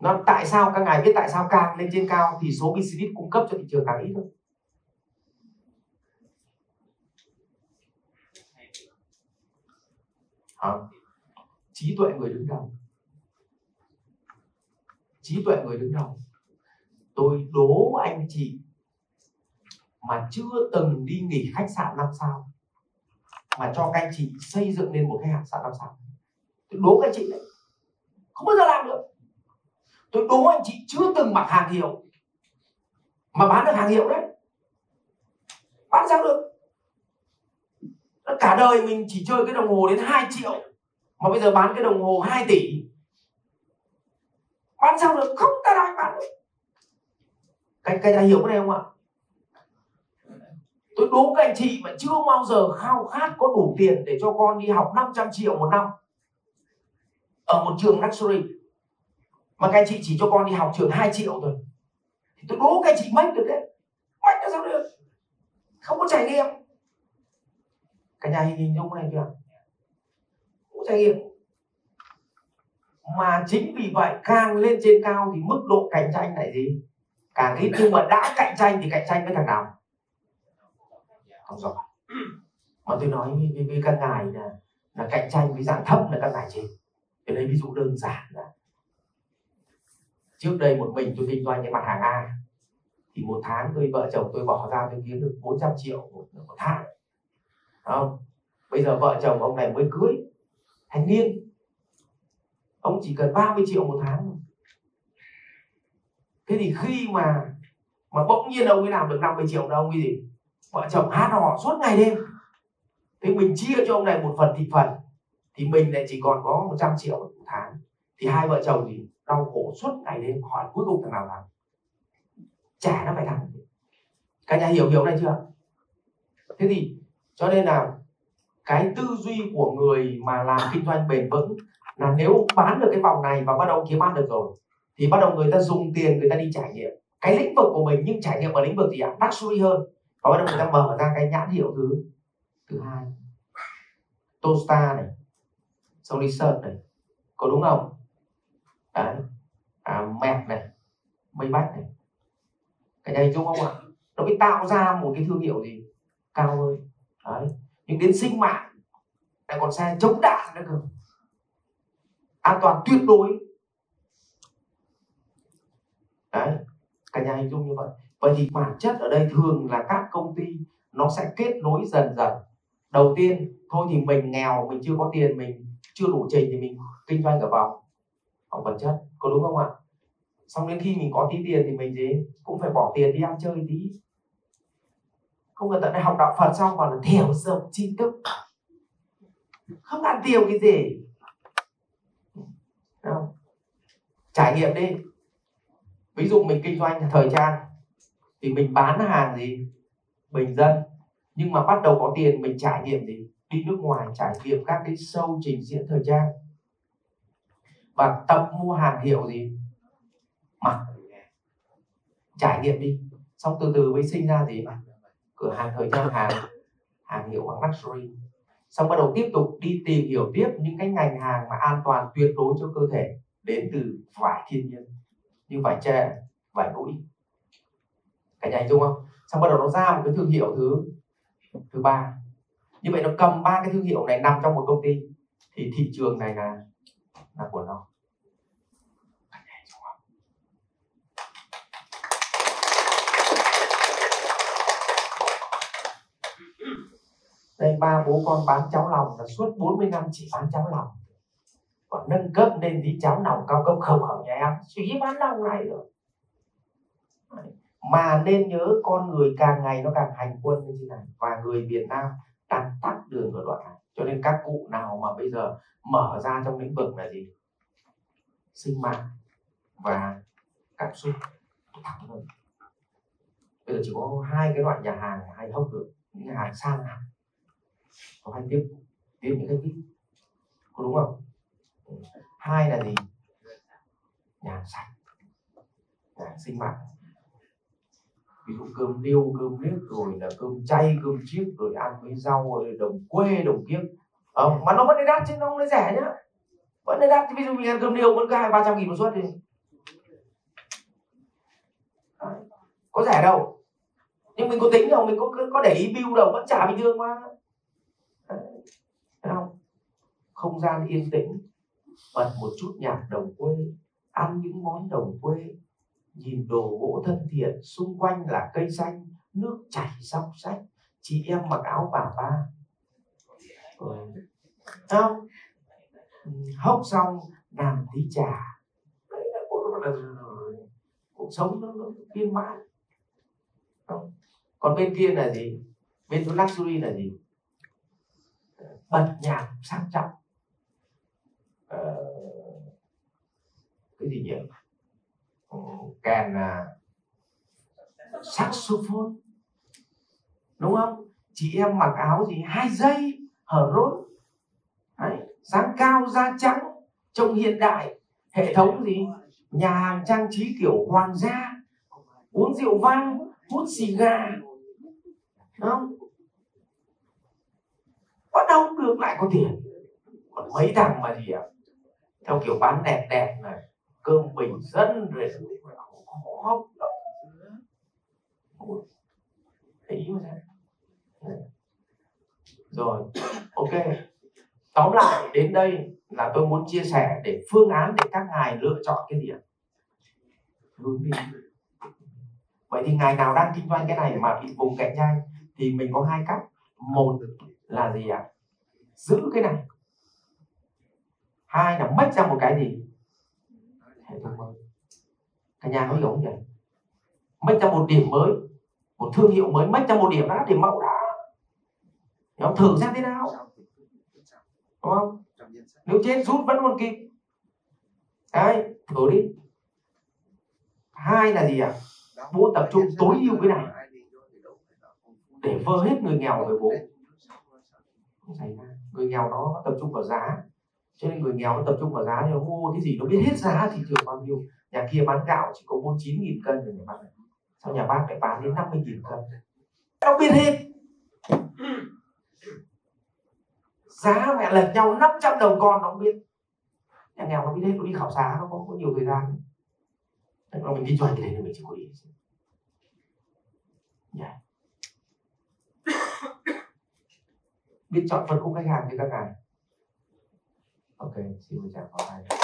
nó tại sao các ngài biết tại sao càng lên trên cao thì số bixidit cung cấp cho thị trường càng ít thôi à, trí tuệ người đứng đầu. Trí tuệ người đứng đầu. Tôi đố anh chị mà chưa từng đi nghỉ khách sạn năm sao mà cho các anh chị xây dựng nên một khách sạn năm sao. Tôi đố các anh chị đấy. Không bao giờ làm được tôi đố anh chị chưa từng mặc hàng hiệu. Mà bán được hàng hiệu đấy. Bán sao được? Cả đời mình chỉ chơi cái đồng hồ đến 2 triệu, mà bây giờ bán cái đồng hồ 2 tỷ. Bán sao được? Không ta đang bán được. Cái cái ta hiểu cái này không ạ? Tôi đố các anh chị mà chưa bao giờ khao khát có đủ tiền để cho con đi học 500 triệu một năm ở một trường luxury mà các anh chị chỉ cho con đi học trường 2 triệu thôi. Thì tôi đố các anh chị mách được đấy. Mách là sao được? Không có trải nghiệm. Cả nhà hình hình dung này chưa không có trải nghiệm. Mà chính vì vậy càng lên trên cao thì mức độ cạnh tranh này gì? Càng ít. Nhưng mà đã cạnh tranh thì cạnh tranh với thằng nào? Không giỏi mà tôi nói với, với, với các ngài là là cạnh tranh với dạng thấp là các ngài trên tôi lấy ví dụ đơn giản là trước đây một mình tôi kinh doanh cái mặt hàng A thì một tháng tôi vợ chồng tôi bỏ ra tôi kiếm được 400 triệu một, một tháng. Không bây giờ vợ chồng ông này mới cưới thanh niên. Ông chỉ cần 30 triệu một tháng thế thì khi mà mà bỗng nhiên ông ấy làm được 50 triệu đâu ông ấy gì? Vợ chồng hát họ suốt ngày đêm. Thế mình chia cho ông này một phần thị phần thì mình lại chỉ còn có 100 triệu một tháng. Thì hai vợ chồng thì đau khổ suốt ngày đêm, hỏi cuối cùng thằng nào thắng? Trả nó phải thắng. Cả nhà hiểu hiểu này chưa? Thế thì, cho nên là cái tư duy của người mà làm kinh doanh bền vững là nếu bán được cái vòng này và bắt đầu kiếm ăn được rồi, thì bắt đầu người ta dùng tiền người ta đi trải nghiệm cái lĩnh vực của mình, nhưng trải nghiệm ở lĩnh vực gì ạ? Luxury hơn. Và bắt đầu người ta mở ra cái nhãn hiệu thứ thứ hai. Tosta này. Solution này. Có đúng không? Đấy. À, mẹt này mây bách này. Cả nhà hình dung không ạ nó mới tạo ra một cái thương hiệu gì? Cao hơn. Đấy. Nhưng đến sinh mạng lại còn xe chống đạn nữa cơ. An toàn tuyệt đối. Đấy. Cả nhà hình dung như vậy. Vậy thì bản chất ở đây thường là các công ty nó sẽ kết nối dần dần. Đầu tiên thôi thì mình nghèo mình chưa có tiền mình chưa đủ trình thì mình kinh doanh ở vòng vòng vật chất, có đúng không ạ? Xong đến khi mình có tí tiền thì mình gì? Cũng phải bỏ tiền đi ăn chơi tí. Không cần tận đây học đạo Phật xong còn là thiểu rộng chi thức. Không ăn tiêu cái gì. Không? trải nghiệm đi. Ví dụ mình kinh doanh thời trang thì mình bán hàng gì? Bình dân. Nhưng mà bắt đầu có tiền, mình trải nghiệm gì? Đi nước ngoài trải nghiệm các cái show trình diễn thời trang và tập mua hàng hiệu gì? Mặc trải nghiệm đi. Xong từ từ mới sinh ra gì? Cửa hàng thời trang, hàng hàng hiệu hàng luxury. Xong bắt đầu tiếp tục đi tìm hiểu tiếp những cái ngành hàng mà an toàn tuyệt đối cho cơ thể đến từ vải thiên nhiên. Như vải tre, vải mũi. Cả nhà hình dung không? Xong bắt đầu nó ra một cái thương hiệu thứ thứ ba. Như vậy nó cầm ba cái thương hiệu này nằm trong một công ty. Thì thị trường này là là của nó. Đây, ba bố con bán cháo lòng là suốt 40 năm chỉ bán cháo lòng. Còn nâng cấp lên tí cháo lòng cao cấp không ở nhà em. Chỉ bán lòng này rồi. Mà nên nhớ con người càng ngày nó càng hành quân như thế này. Và người Việt Nam đang tắt đường ở đoạn này cho nên các cụ nào mà bây giờ mở ra trong lĩnh vực là gì sinh mạng và cảm xúc thẳng hơn. Bây giờ chỉ có hai cái loại nhà hàng hay hốc được, những nhà hàng sang hàng có hay tiếp tiếp những cái vip có đúng không? Hai là gì? Nhà sạch, nhà sinh mạng ví dụ cơm niêu cơm nước rồi là cơm chay cơm chiếc rồi ăn với rau rồi đồng quê đồng kiếp. À, mà nó vẫn đắt chứ nó không rẻ nhá. Vẫn đắt ví dụ mình ăn cơm niêu vẫn có hai ba trăm nghìn một suất thì có rẻ đâu. Nhưng mình có tính đâu mình có có để ý bill đâu vẫn trả bình thường mà. Đấy, không? Không gian yên tĩnh bật một chút nhạc đồng quê ăn những món đồng quê nhìn đồ gỗ thân thiện xung quanh là cây xanh nước chảy róc sách chị em mặc áo bà ba. Ừ. không hốc xong làm tí trà. Cuộc sống nó, nó viên mãn. Không? còn bên kia là gì? Bên chỗ luxury là gì? Bật nhạc sang trọng. Ờ, cái gì nhỉ? Kèn là saxophone. Đúng không? Chị em mặc áo gì hai dây hở rốt. Đấy, dáng cao da trắng. Trông hiện đại. Hệ thống gì nhà hàng trang trí kiểu hoàng gia. Uống rượu vang hút xì gà. Đúng không? Bắt đầu được lại có tiền. Còn mấy thằng mà gì ạ à? theo kiểu bán đẹp đẹp này cơm bình dân rồi khó thấy mà rồi, ok. Tóm lại, đến đây là tôi muốn chia sẻ để phương án để các ngài lựa chọn cái gì ạ hướng đi. Vậy thì ngài nào đang kinh doanh cái này mà bị vùng cạnh tranh thì mình có hai cách. Một là gì ạ? Giữ cái này. Hai là mất ra một cái gì? Hệ thống mới cả nhà có hiểu không nhỉ mất ra một điểm mới, một thương hiệu mới. Mất ra một điểm đã, điểm mẫu đã. Nó thử xem thế nào. Đúng không? Nếu chết, rút vẫn còn kịp. Đấy thử đi. Hai là gì ạ à? bố tập trung tối ưu cái này. Để vơ hết người nghèo về bố. Không xảy ra. Người nghèo nó tập trung vào giá. Cho nên người nghèo nó tập trung vào giá. Thì nó mua cái gì, nó biết hết giá thị trường bao nhiêu nhà kia bán gạo chỉ có bốn chín nghìn cân rồi nhà bác này sao nhà bác lại bán đến 50.000 cân? Nó biết hết. Giá mẹ lệch nhau 500 đồng con nó biết. Nhà nghèo nó biết hết nó đi khảo giá nó có, có nhiều thời gian. Thế nó mình đi doanh thì mình chỉ có đi. Yeah. biết chọn phân khúc khách hàng như các ngài. Ok xin mời chào vào hai.